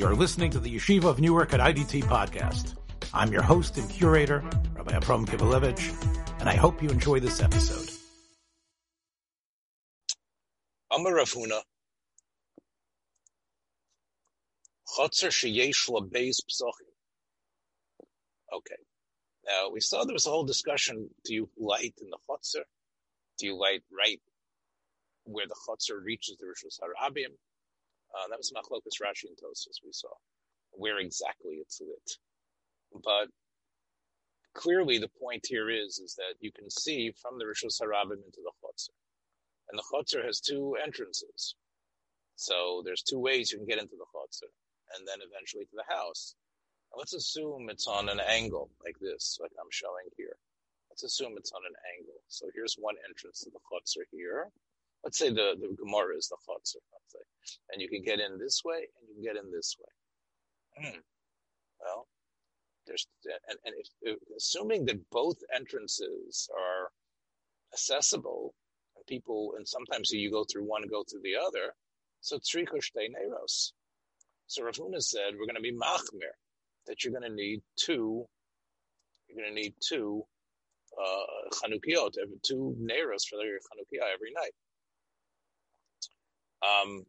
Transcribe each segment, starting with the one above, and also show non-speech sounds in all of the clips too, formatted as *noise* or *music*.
You're listening to the Yeshiva of Newark at IDT podcast. I'm your host and curator, Rabbi Abram Kibalevich, and I hope you enjoy this episode. Amar. Chotzer sheyesh beis psochim. Okay. Now, we saw there was a whole discussion. Do you light in the chotzer? Do you light right where the chotzer reaches the Rishus Harabim? Uh, that was Machlokas Rashi and Tosfos we saw. Where exactly it's lit. But clearly the point here is, is that you can see from the Rishus Harabim into the chotzer. And the chotzer has two entrances. So there's two ways you can get into the chotzer, and then eventually to the house. Let's assume it's on an angle like this, like I'm showing here. Let's assume it's on an angle. So here's one entrance to the chotzer here. Let's say the, the Gemara is the chotzer, let's say. And you can get in this way, and you can get in this way. Hmm. Well, there's, and, and if, assuming that both entrances are accessible, and people, and sometimes you go through one and go through the other, so trikushte neros. So Rav Huna said, we're going to be machmir, that you're going to need two, you're going to need two uh, Chanukiot, two neros for your Chanukiah every night. Um,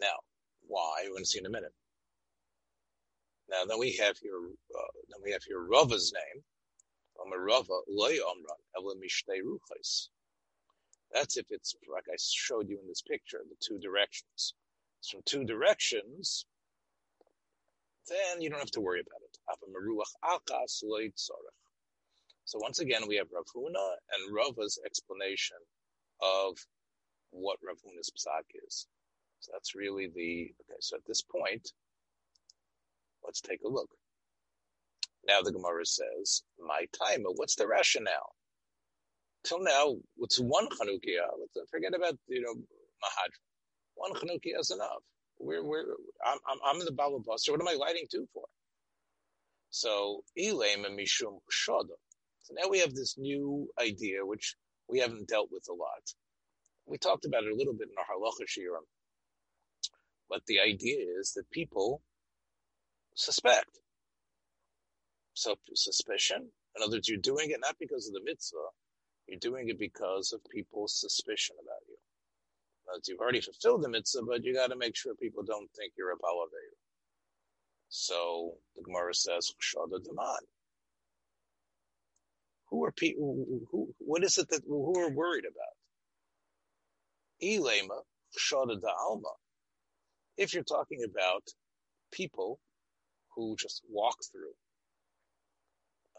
now, why? We're going to see in a minute. Now, then we have here, uh, then we have here Rava's name. That's if it's like I showed you in this picture, the two directions. It's from two directions, then you don't have to worry about it. So once again, we have Rav Huna and Rava's explanation of what Rav Huna's psak is. So that's really the okay. So at this point, let's take a look. Now the Gemara says, "My time. What's the rationale?" Till now, what's one Chanukiah? Let's forget about you know Mahadra. One Chanukiah is enough. We're, we're, I'm, I'm, I'm in the Baba Buster. What am I lighting two for? So, Ilem and Mishum Shoda. So now we have this new idea, which we haven't dealt with a lot. We talked about it a little bit in our Halacha Shiram. But the idea is that people suspect. So suspicion. In other words, you're doing it not because of the mitzvah, you're doing it because of people's suspicion about you. Words, you've already fulfilled the mitzvah, but you got to make sure people don't think you're a balaveir. So the Gemara says, "Shada Daman." Who are people? Who, what is it that who are worried about? Ilema Shada da Alma. If you're talking about people who just walk through.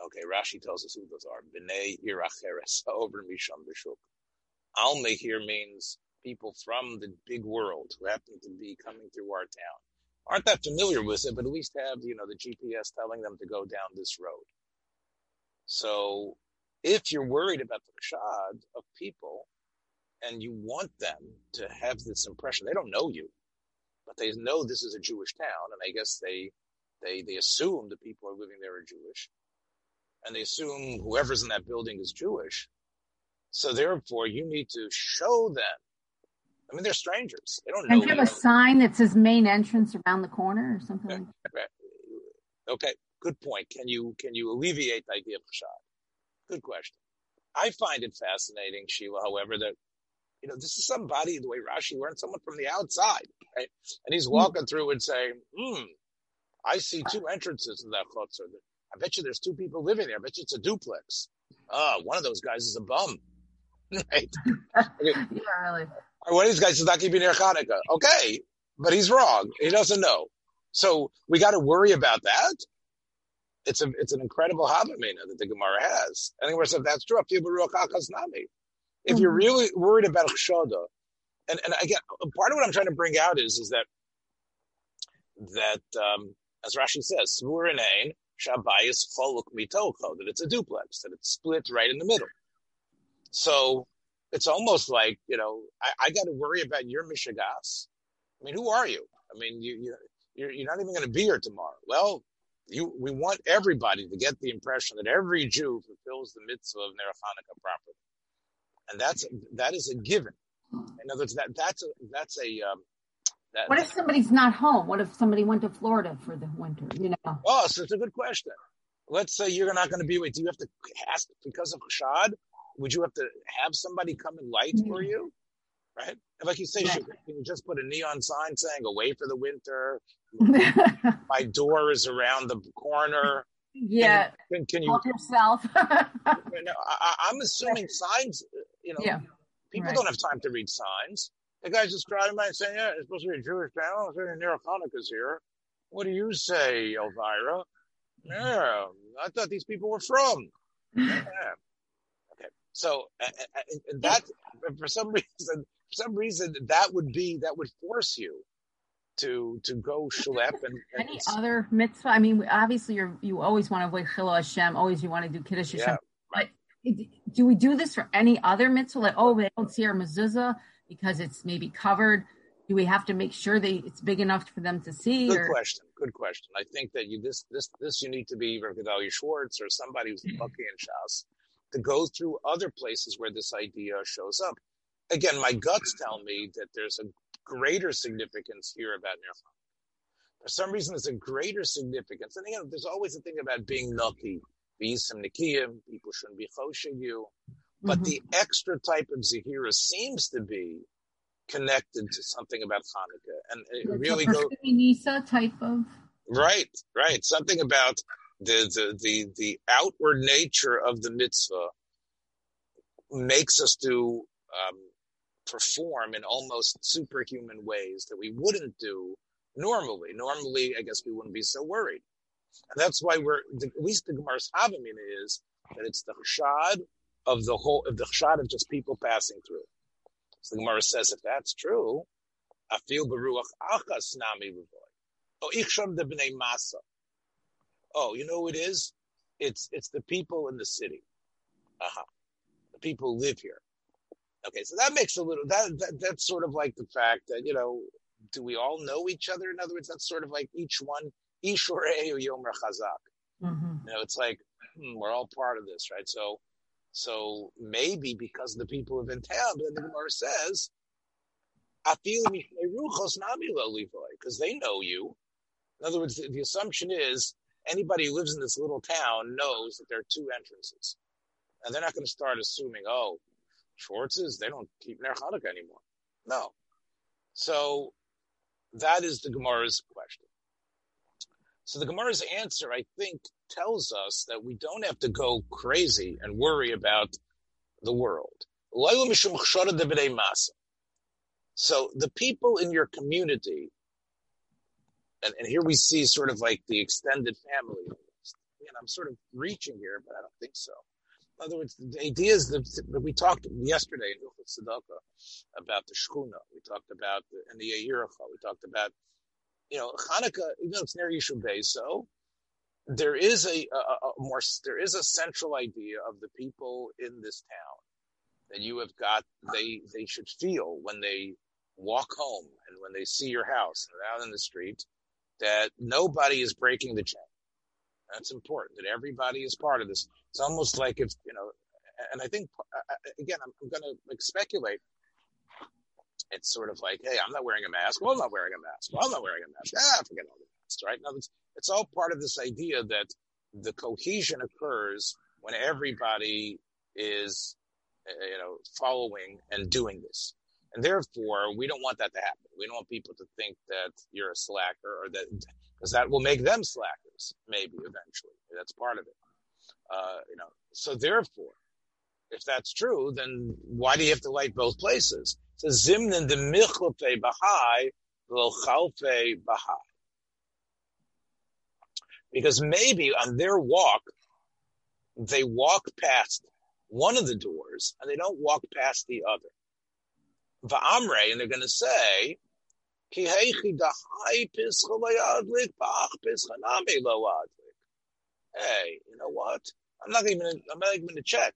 Okay, Rashi tells us who those are. B'nei Iracheres *laughs* over Misham Bishuk. Alma here means people from the big world who happen to be coming through our town aren't that familiar with it, but at least have, you know, the GPS telling them to go down this road. So if you're worried about the chashad of people and you want them to have this impression, they don't know you, but they know this is a Jewish town, and I guess they they they assume the people are living there are Jewish, and they assume whoever's in that building is Jewish. So therefore, you need to show them I mean, they're strangers. They don't know. And you have a sign that says main entrance around the corner or something okay. like that? Okay, good point. Can you can you alleviate the idea of chashad? Good question. I find it fascinating, Sheila, however, that you know, this is somebody, the way Rashi learned, someone from the outside, right? And he's hmm. walking through and saying, hmm, I see two entrances to that chotzer. I bet you there's two people living there. I bet you it's a duplex. Ah, one of those guys is a bum. *laughs* right? *laughs* yeah, really. One of these guys is not keeping their Hanukkah. Okay, but he's wrong. He doesn't know. So we got to worry about that. It's a it's an incredible habamina that the Gemara has. Anyway, so if that's true, if you're mm-hmm. really worried about chshada, and and again, part of what I'm trying to bring out is is that that um, as Rashi says, svurinain shabayis choluk mitoko, that it's a duplex, that it's split right in the middle. So it's almost like you know I, I got to worry about your mishagas. I mean, who are you? I mean, you you you're, you're not even going to be here tomorrow. Well, you we want everybody to get the impression that every Jew fulfills the mitzvah of Ner Hanukkah properly, and that's that is a given. In other words, that that's a that's a um, That, What if somebody's not home? What if somebody went to Florida for the winter? You know. Oh, so it's a good question. Let's say you're not going to be with. Do you have to ask because of Chashad? Would you have to have somebody come and light for Mhm. you? Right? And like you say, should- can you just put a neon sign saying "Away for the winter"? *laughs* My door is around the corner. yeah. Can, can you? Help yourself. *laughs* I, I'm assuming signs. You know, yeah. people right. don't have time to read signs. The guy's just driving by and saying, "Yeah, it's supposed to be a Jewish town. It's saying Nero here." What do you say, Elvira? Yeah, I thought these people were from. *laughs* Yeah. Okay, so uh, uh, and that for some *laughs* reason, for some reason, that would be that would force you to to go schlep and, and Any other mitzvah? I mean, obviously, you're you always want to avoid chilo Hashem. Always, you want to do kiddush yeah, Hashem. But do we do this for any other mitzvah? Like, oh, they don't see our mezuzah because it's maybe covered. Do we have to make sure that it's big enough for them to see? Good or question. Good question. I think that you this this this you need to be Rav Gedalia Schwartz or somebody who's Mm-hmm. lucky in Shas to go through other places where this idea shows up. Again, my guts tell me that there's a greater significance here about Ner For some reason, there's a greater significance. And again, there's always a thing about being nucky. Be some nikiyim, people shouldn't be choshing you. But Mhm. the extra type of zahira seems to be connected to something about Hanukkah, and it It's really goes. Nisa type of Right, right. Something about the, the, the, the outward nature of the mitzvah makes us to um, perform in almost superhuman ways that we wouldn't do normally. Normally, I guess we wouldn't be so worried. And that's why we're, at least the Gemara's Havamin is that it's the chashad of the whole, of the chashad of just people passing through. So the Gemara says, if that's true, I feel beruach achas nami ruvoy. Oh, Ichsham de Bnei Masa. Oh, you know who it is? It's it's the people in the city. Uh-huh. The people live here. Okay, so that makes a little that, that that's sort of like the fact that, you know, do we all know each other? In other words, that's sort of like each one, Ishore Yomer Chazak. Mhm. You know, it's like hmm, we're all part of this, right? So so maybe because the people have been town, but then the Gemara says, because they know you. In other words, the, the assumption is anybody who lives in this little town knows that there are two entrances. And they're not going to start assuming, oh, Schwartz's, they don't keep Ner Hanukkah anymore. No. So that is the Gemara's question. So the Gemara's answer, I think, tells us that we don't have to go crazy and worry about the world. So the people in your community, and, and here we see sort of like the extended family. And I'm sort of reaching here, but I don't think so. In other words, the idea is that, we talked yesterday in Tzedakah about the Shchuna. We talked about the, and the Yeiracha. We talked about, you know, Hanukkah, even though it's near Yishuv so there is a, a, a more, there is a central idea of the people in this town that you have got, they, they should feel when they walk home and when they see your house and out in the street that nobody is breaking the chain. That's important that everybody is part of this. It's almost like if, you know, and I think, uh, uh, again, I'm, I'm going to like speculate. It's sort of like, hey, I'm not wearing a mask. Well, I'm not wearing a mask. Well, I'm not wearing a mask. Ah, forget all the masks, right? Now, it's, it's all part of this idea that the cohesion occurs when everybody is, you know, following and doing this. And therefore, we don't want that to happen. We don't want people to think that you're a slacker or that, because that will make them slackers, maybe eventually. That's part of it. Uh, you know, so therefore, if that's true, then why do you have to light both places? So zimnin de michlofe bahai chalfe bahai. Because maybe on their walk, they walk past one of the doors and they don't walk past the other. Va'amre, and they're going to say, Hey, you know what? I'm not even. I'm not even going to check.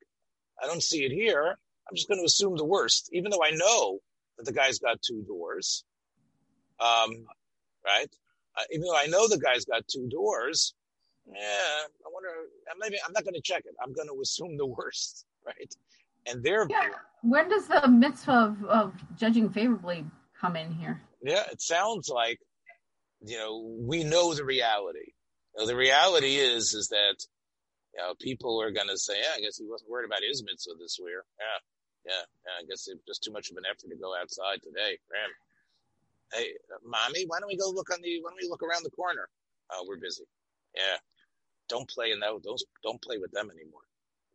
I don't see it here. I'm just going to assume the worst, even though I know that the guy's got two doors. Um, right? Uh, even though I know the guy's got two doors, yeah, I wonder. Maybe I'm not going to check it. I'm going to assume the *laughs* worst, right? And therefore, Yeah. When does the mitzvah of, of judging favorably come in here? Yeah, it sounds like, you know, we know the reality. You know, the reality is, is that, you know, people are going to say, yeah, I guess he wasn't worried about his mitzvah this year. Yeah. Yeah. I guess it's just too much of an effort to go outside today. Ram. Hey, mommy, why don't we go look on the, why don't we look around the corner? Oh, we're busy. Yeah. Don't play in those, those don't play with them anymore.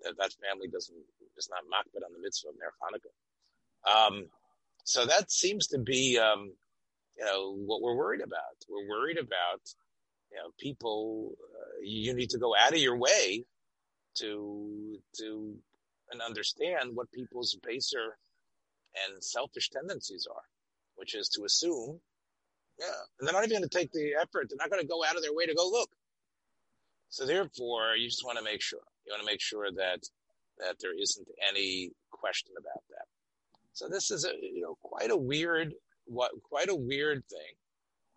That, that family doesn't, is not makbid on the mitzvah of Ner Hanukkah. Um, so that seems to be, um, you know, what we're worried about. We're worried about, you know, people. Uh, you need to go out of your way to to and understand what people's baser and selfish tendencies are, which is to assume, yeah, and they're not even going to take the effort. They're not going to go out of their way to go look. So therefore, you just want to make sure. You want to make sure that that there isn't any question about that. So this is a you know quite a weird what quite a weird thing.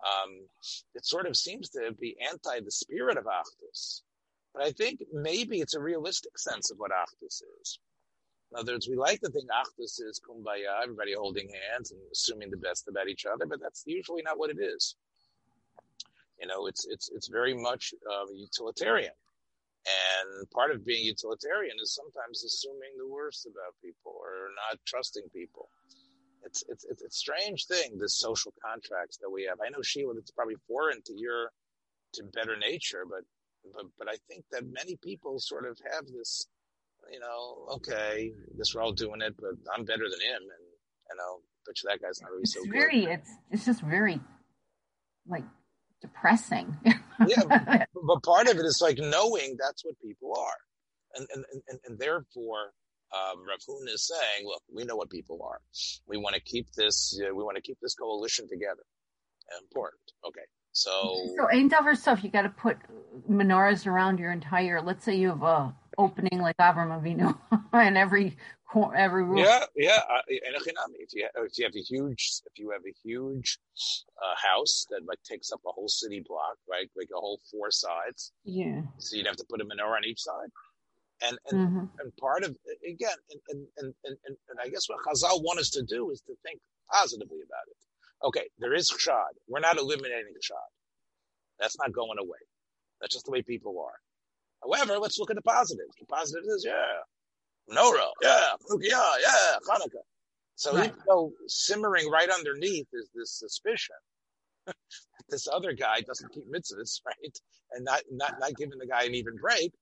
Um, it sort of seems to be anti the spirit of Achdus. But I think maybe it's a realistic sense of what Achdus is. In other words, we like to think Achdus is kumbaya, everybody holding hands and assuming the best about each other, but that's usually not what it is. You know, it's it's it's very much uh, utilitarian. And part of being utilitarian is sometimes assuming the worst about people or not trusting people. It's, it's, it's a strange thing, this social contracts that we have. I know Sheila, it's probably foreign to your, to better nature, but, but, but I think that many people sort of have this, you know, okay, guess we're all doing it, but I'm better than him. And, you know, but that guy's not really it's so very, good. It's, it's just very, like, depressing. yeah, *laughs* but part of it is like knowing that's what people are, and and and, and therefore, um, Rav Huna is saying, look, we know what people are. We want to keep this. Uh, we want to keep this coalition together. Important. Okay. So, so ain't over stuff. You got to put menorahs around your entire. Let's say you have a opening like Avram Avinu, and *laughs* every every roof. Yeah, yeah. Uh, if you have, if you have a huge if you have a huge uh, house that like takes up a whole city block, right, like a whole four sides. Yeah. So you'd have to put a menorah on each side. And and, mm-hmm. and part of again and, and, and, and, and I guess what Chazal want us to do is to think positively about it. Okay, there is chshad. We're not eliminating chshad. That's not going away. That's just the way people are. However, let's look at the positives. The positive is, yeah, menorah, yeah, yeah, yeah, Hanukkah. So right. even though simmering right underneath is this suspicion that *laughs* this other guy doesn't keep mitzvahs, *laughs* right? And not, not, not giving the guy an even break.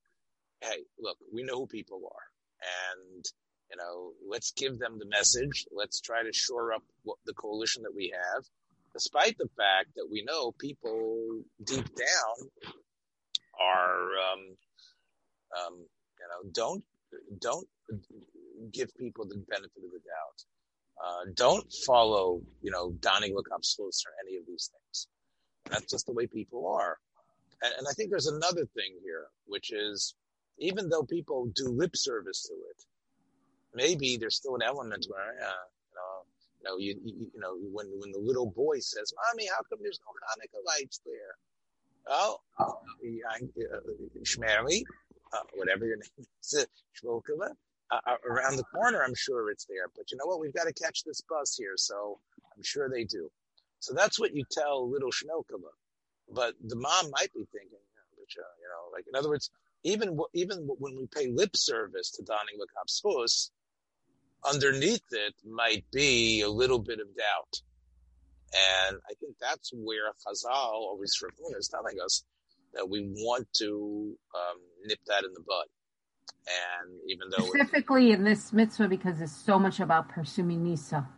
Hey, look, we know who people are. And, you know, let's give them the message. Let's try to shore up what, the coalition that we have, despite the fact that we know people deep down are, um, um, you know, don't, don't give people the benefit of the doubt. Uh, don't follow, you know, look up or any of these things. That's just the way people are. And, and, I think there's another thing here, which is even though people do lip service to it, maybe there's still an element where, uh, you know, you know, you, you, know, when, when the little boy says, mommy, how come there's no Hanukkah lights there? Oh, uh, Shmeri, uh, whatever your *laughs* name is, Shmokova, uh, uh, around the corner, I'm sure it's there. But you know what? We've got to catch this bus here, so I'm sure they do. So that's what you tell little Shnokala. But the mom might be thinking, but, uh, you know, like in other words, even even when we pay lip service to donning the Lakapspus, underneath it might be a little bit of doubt. And I think that's where Chazal, or Rav is telling us that we want to um, nip that in the bud. And even though specifically in this mitzvah, because it's so much about pursuing Nisa,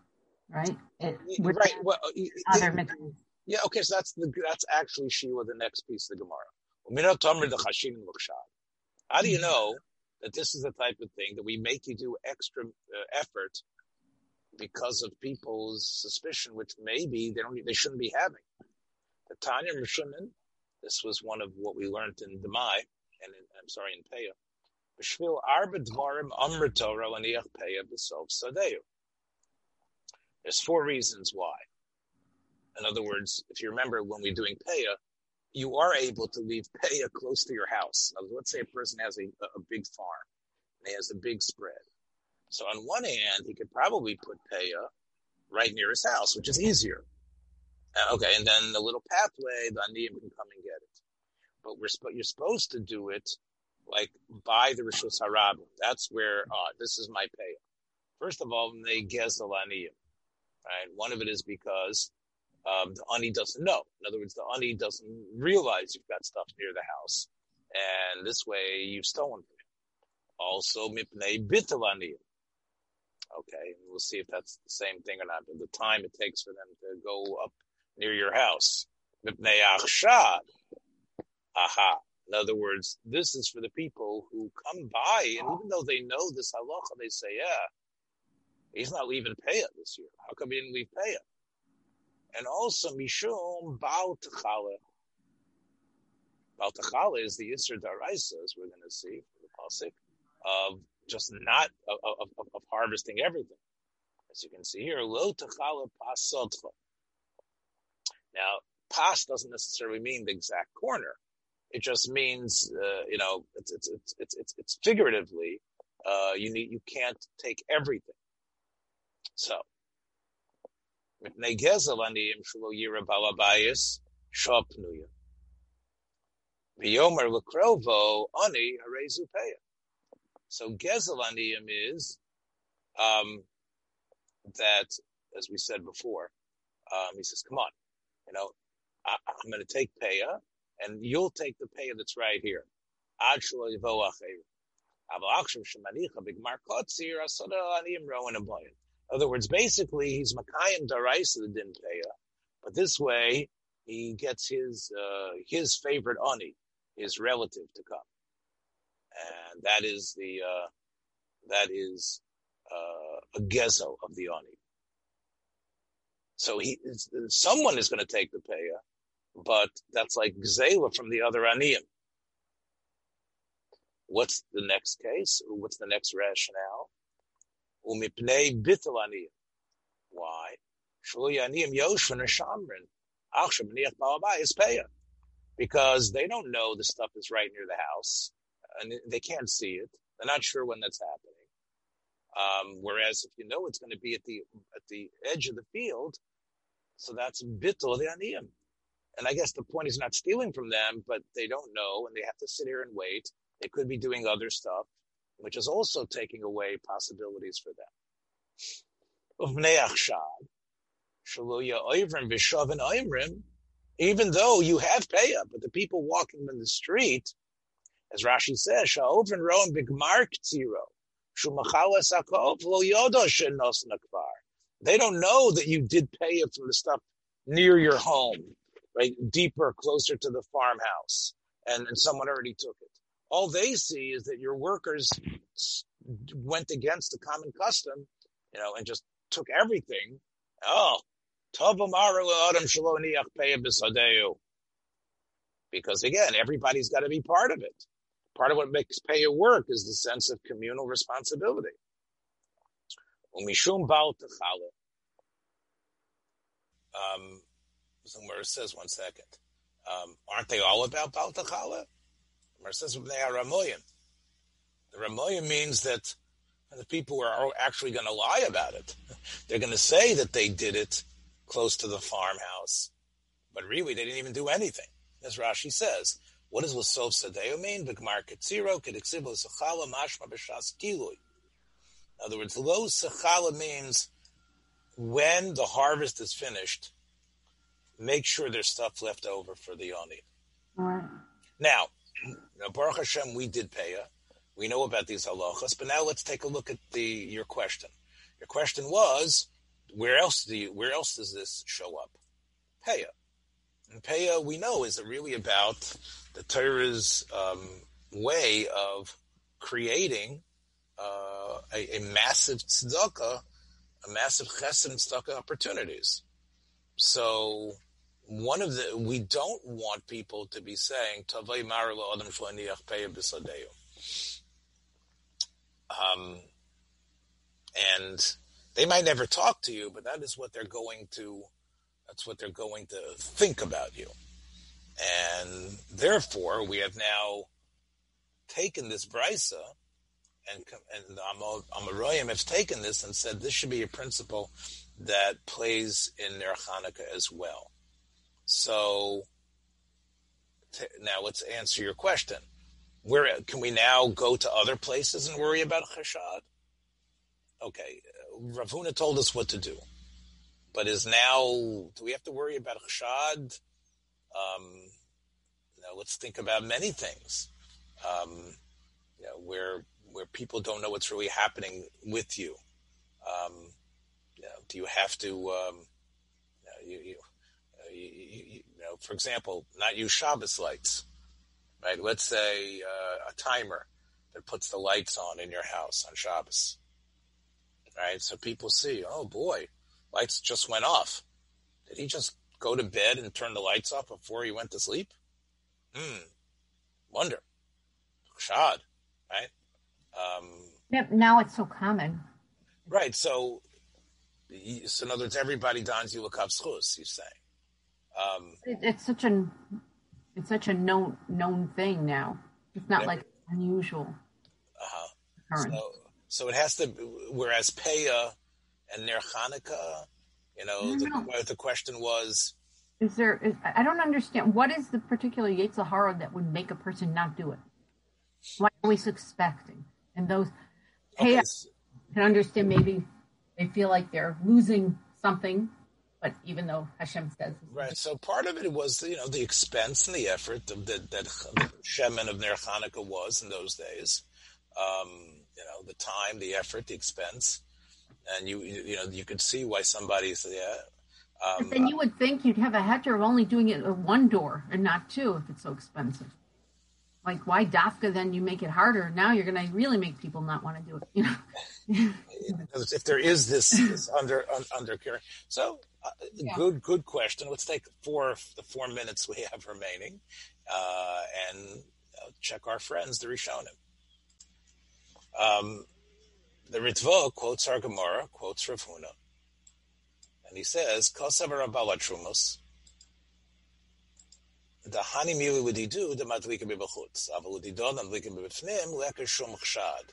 right? It, right. Well, other it, mitzvahs. Yeah. Okay. So that's the that's actually Sheila, the next piece of the Gemara. How do you mm-hmm. know that this is the type of thing that we make you do extra uh, effort because of people's suspicion, which maybe they don't, they shouldn't be having. The Tanya Rishonim, this was one of what we learned in Demai, and in, I'm sorry, in Peah. Arba dvarim b'sof sadeu. There's four reasons why. In other words, if you remember when we're doing peya, you are able to leave *laughs* peya close to your house. Now, let's say a person has a, a big farm and he has a big spread. So on one hand, he could probably put peya right near his house, which is easier. Uh, okay, and then the little pathway, the aniyim can come and get it. But we're you're supposed to do it like by the Rishus Harabim. That's where uh, this is my pay. First of all, they gezel aniyim. Right, one of it is because um, the ani doesn't know. In other words, the ani doesn't realize you've got stuff near the house, and this way you've stolen from him. Also, mipnei aniyim. Okay, we'll see if that's the same thing or not. But the time it takes for them to go up near your house. Mipnei achshad. Aha. In other words, this is for the people who come by, and even though they know this halacha, they say, yeah, he's not leaving Peah this year. How come he didn't leave Peah? And also, Mishum Baal Techale. Baal Techale is the Yisr Daraisa, as we're going to see from the Pasik, of just not, of, of, of, harvesting everything. As you can see here, Lo Techale Pasotcha. Now, pas doesn't necessarily mean the exact corner. It just means, uh, you know, it's, it's, it's, it's, it's, it's figuratively, uh, you need, you can't take everything. So, מפני גזל עניים שלא ירא בעל הביס, שוע פנויה. ויאמר לקרובו, עני הרי זופיה. So gezel aniyim is um, that, as we said before, um, he says, "Come on, you know, I, am going to take paya, and you'll take the paya that's right here." Ad in other words, basically, he's Makayim Daraisa the Din Peya, but this way he gets his uh, his favorite ani, his relative, to come, and that is the uh, that is uh, a gezo of the ani. So he someone is going to take the paya, but that's like gzela from the other aniyim. What's the next case? What's the next rationale? Why? Aniyim yoshvan or shamrin. Balabay is. Because they don't know the stuff is right near the house, and they can't see it. They're not sure when that's happening. Um, whereas if you know it's going to be at the at the edge of the field, so that's bittul the aniyim. And I guess the point is not stealing from them, but they don't know, and they have to sit here and wait. They could be doing other stuff which is also taking away possibilities for them. Even though you have payah, but the people walking in the street, as Rashi says, They don't know that you did payah from the stuff near your home, right? Deeper, closer to the farmhouse, and, and someone already took it all they see is that your workers went against the common custom, you know, and just took everything. Oh, because again, everybody's got to be part of it. Part of what makes pay work is the sense of communal responsibility. Um, somewhere it says one second. Um, aren't they all about Baal Gemara says they are Ramoyim. The Ramoyim means that the people are actually going to lie about it. *laughs* They're going to say that they did it close to the farmhouse, but really they didn't even do anything. As Rashi says, what does Lasov Sadeo mean? B'gmar Ketziro, Kedeksibo Sechala, Mashma B'shas Kilui. In other words, Lo Sechala means when the harvest is finished, make sure there's stuff left over for the Oni. Now, now, Baruch Hashem, we did payah. We know about these halachas, but now let's take a look at the your question. Your question was, where else do you, where else does this show up? Payah. And payah, we know, is really about the Torah's um, way of creating uh, a, a, massive tzedakah, a massive chesed and tzedakah opportunities. So one of the we don't want people to be saying Adam Um and they might never talk to you, but that is what they're going to that's what they're going to think about you. And therefore we have now taken this brisa and and Amoraim have taken this and said this should be a principle that plays in their Hanukkah as well So t- now let's answer your question. Where can we now go to other places and worry about chashad? Okay, Rav Huna told us what to do, but is now do we have to worry about chashad? Um, now let's think about many things. Um, you know, where where people don't know what's really happening with you. Um, you know, do you have to, um, you, you, you, you, know, for example, not use Shabbos lights, right? Let's say uh, a timer that puts the lights on in your house on Shabbos, right? So people see, oh boy, lights just went off. Did he just go to bed and turn the lights off before he went to sleep? Hmm. Wonder. Shad, right? Um, yep. Now it's so common. Right. So, so in other words, everybody dons you a schus. You say. Um, it, it's such a it's such a known known thing now. It's not like unusual. Uh huh. So, so it has to. Whereas Peah and Ner Hanukkah, you know, the, know. the question was is there? Is, I don't understand. What is the particular Yetzer Hara that would make a person not do it? What are we suspecting? And those, okay. hey, I can understand maybe they feel like they're losing something, but even though Hashem says right. So part of it was you know the expense and the effort of the, that the Shemin of Ner Hanukkah was in those days. Um, you know the time, the effort, the expense, and you you know you could see why somebody said yeah um, but then you would think you'd have a heter of only doing it with one door and not two if it's so expensive. Like why dafka? Then you make it harder. Now you're going to really make people not want to do it. You know, *laughs* if there is this, this under un, undercurrent. So yeah. good good question. Let's take four the four minutes we have remaining, uh, and uh, check our friends the Rishonim. Um, the Ritva quotes our Gemara, quotes Rav Huna and he says, Kosavar Trumus. The hani mili would he do the madlika bibachutz. Aval udidon bibifnim leker chshad.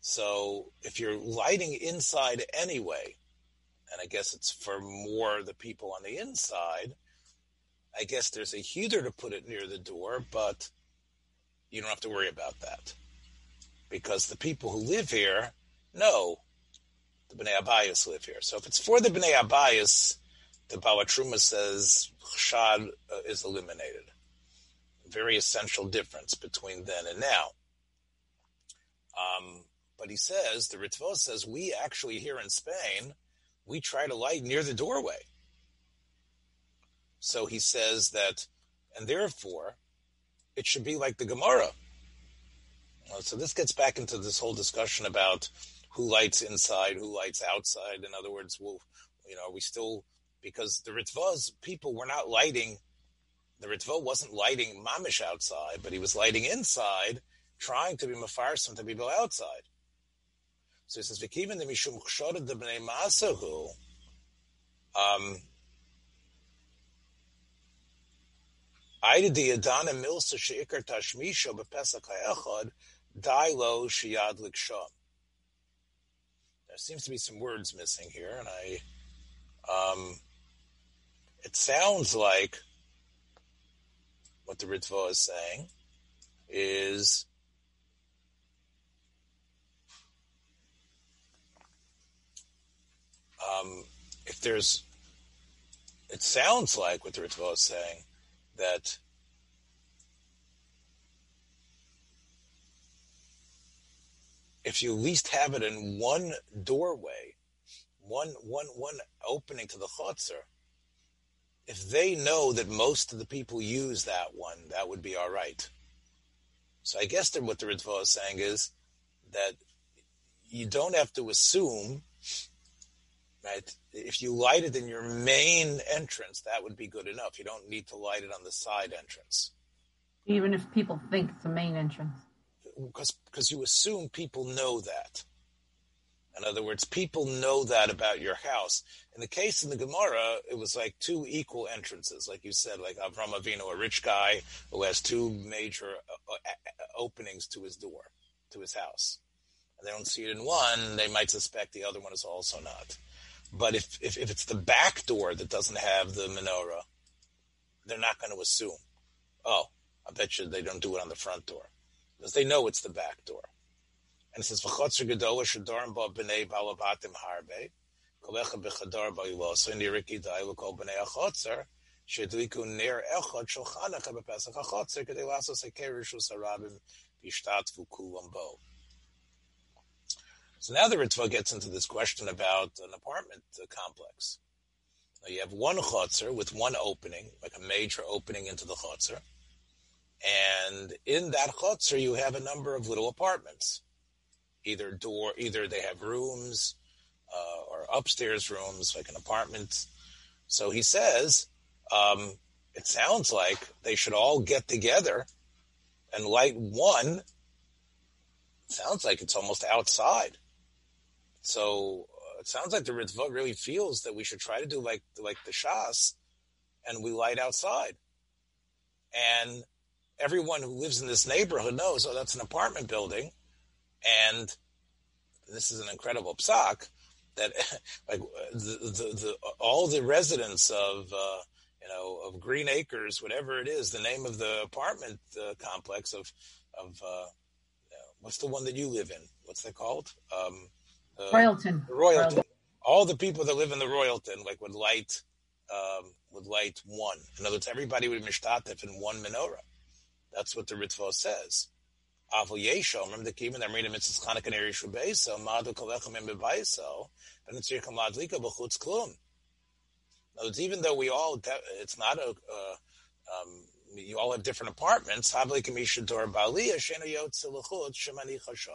So if you're lighting inside anyway, and I guess it's for more the people on the inside, I guess there's a heater to put it near the door, but you don't have to worry about that. Because the people who live here know the Bnei Abayas live here. So if it's for the Bnei Abayas, the Balatruma says Shad uh, is eliminated. Very essential difference between then and now. Um, but he says, the Ritva says, we actually here in Spain, we try to light near the doorway. So he says that, and therefore, it should be like the Gemara. So this gets back into this whole discussion about who lights inside, who lights outside. In other words, will you know, we still because the Ritva's people were not lighting. The Ritva wasn't lighting mamish outside, but he was lighting inside, trying to be mafarsim to people outside. So he says, "V'kiven the mishum chshorad the bnei masahu." Um, Aida Adana Milsa Sheikar Tashmisha Bepesach Ha'echad Dailo Shiyad Liksham there seems to be some words missing here, and I, um, it sounds like what the Ritva is saying is um, if there's, it sounds like what the Ritva is saying that if you at least have it in one doorway, one one one opening to the chotzer, if they know that most of the people use that one, that would be all right. So I guess what the Ritva is saying is that you don't have to assume, right? If you light it in your main entrance, that would be good enough. You don't need to light it on the side entrance. Even if people think it's the main entrance because you assume people know that. In other words, people know that about your house. In the case in the Gemara, it was like two equal entrances, like you said, like Avram Avinu, a rich guy who has two major uh, uh, openings to his door, to his house. And they don't see it in one, they might suspect the other one is also not. But if, if, if it's the back door that doesn't have the menorah, they're not going to assume, oh, I bet you they don't do it on the front door. Because they know it's the back door. And it says, V'chotzer gedola shadorim ba b'nei balabatim harbe, kolecha b'chadar ba'ilos, in yiriki dai l'kol b'nei achotzer, shedliku ner echot shulchanecha b'pesach achotzer, kedei lasos hakerishus harabim v'ishtatvu kulam bo. So now the Ritva gets into this question about an apartment complex. Now you have one chotzer with one opening, like a major opening into the chotzer. And in that chotzer, you have a number of little apartments. Either door, either they have rooms, uh, or upstairs rooms, like an apartment. So he says, um, it sounds like they should all get together and light one. sounds like it's almost outside. So uh, it sounds like the Ritva really feels that we should try to do like like the Shas, and we light outside. And everyone who lives in this neighborhood knows, oh, that's an apartment building, and this is an incredible psak that *laughs* like the, the, the all the residents of uh, you know of Green Acres, whatever it is, the name of the apartment uh, complex of of uh, what's the one that you live in? What's that called? Um, uh, Royalton. Royalton. All the people that live in the Royalton, like would light, um, would light one. In other words, everybody would mishtatef in one menorah. That's what the Ritva says. Avol Yesho, remember the Kivin that read mitzvahs Chanukah and Eresh Beisa, Madu Kolechem in Bebaiso, and it's Yirkam Ladlika B'chutz Klum. even though we all, it's not a, uh, um, you all have different apartments, Havli Kamisha Dor Yotze L'chutz, Shemani Chasham.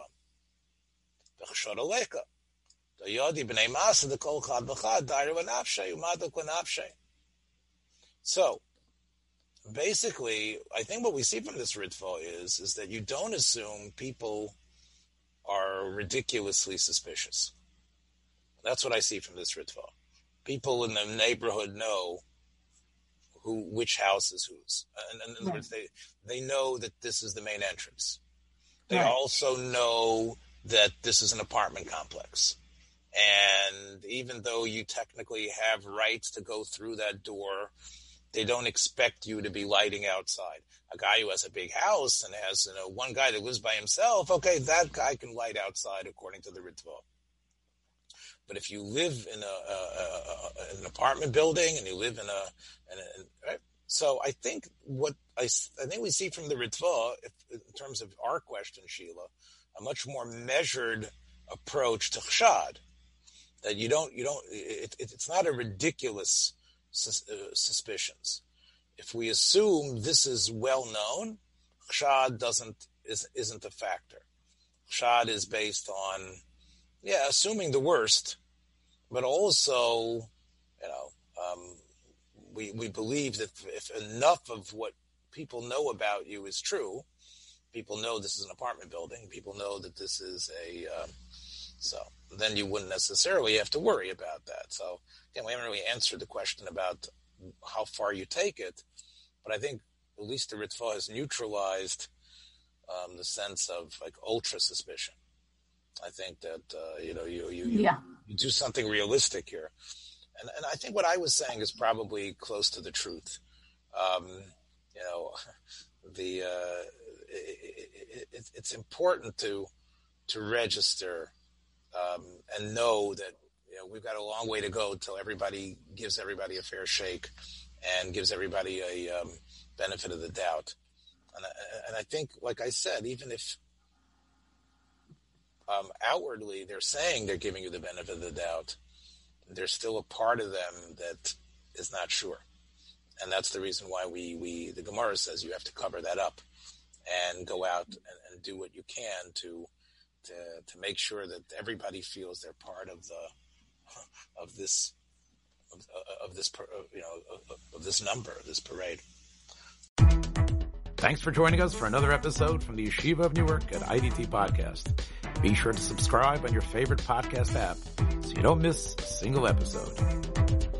V'chshor Oleka. The Yodi B'nei Masa, the Kol Chad B'chad, Dair V'nafshay, Umaduk. So, basically, I think what we see from this ritva is is that you don't assume people are ridiculously suspicious. That's what I see from this ritva. People in the neighborhood know who which house is whose. And, and in other words, they they know that this is the main entrance. They right. also know that this is an apartment complex. And even though you technically have rights to go through that door they don't expect you to be lighting outside. A guy who has a big house and has you know one guy that lives by himself, okay, that guy can light outside according to the Ritva. But if you live in a, a, a, an apartment building and you live in a, in right? so I think what I, I think we see from the Ritva, if, in terms of our question, Sheila, a much more measured approach to chshad. That you don't, you don't, it, it, it's not a ridiculous sus- uh, suspicions. If we assume this is well known, chshad doesn't is, isn't a factor. Chshad is based on, yeah, assuming the worst, but also, you know, um, we we believe that if enough of what people know about you is true, people know this is an apartment building. People know that this is a uh, so then you wouldn't necessarily have to worry about that. So again, we haven't really answered the question about how far you take it, but I think at least the Ritva has neutralized um, the sense of like ultra suspicion. I think that uh, you know you you, you, yeah. you do something realistic here, and and I think what I was saying is probably close to the truth. Um, you know, *laughs* the uh, it, it, it's important to to register um, and know that you know, we've got a long way to go until everybody gives everybody a fair shake and gives everybody a um, benefit of the doubt. And, and I think, like I said, even if um, outwardly they're saying they're giving you the benefit of the doubt, there's still a part of them that is not sure. And that's the reason why we, we the Gemara says you have to cover that up and go out and, and do what you can to to to make sure that everybody feels they're part of the of this of, of this you know of, of this number this parade. Thanks for joining us for another episode from the Yeshiva of Newark at IDT Podcast. Be sure to subscribe on your favorite podcast app so you don't miss a single episode.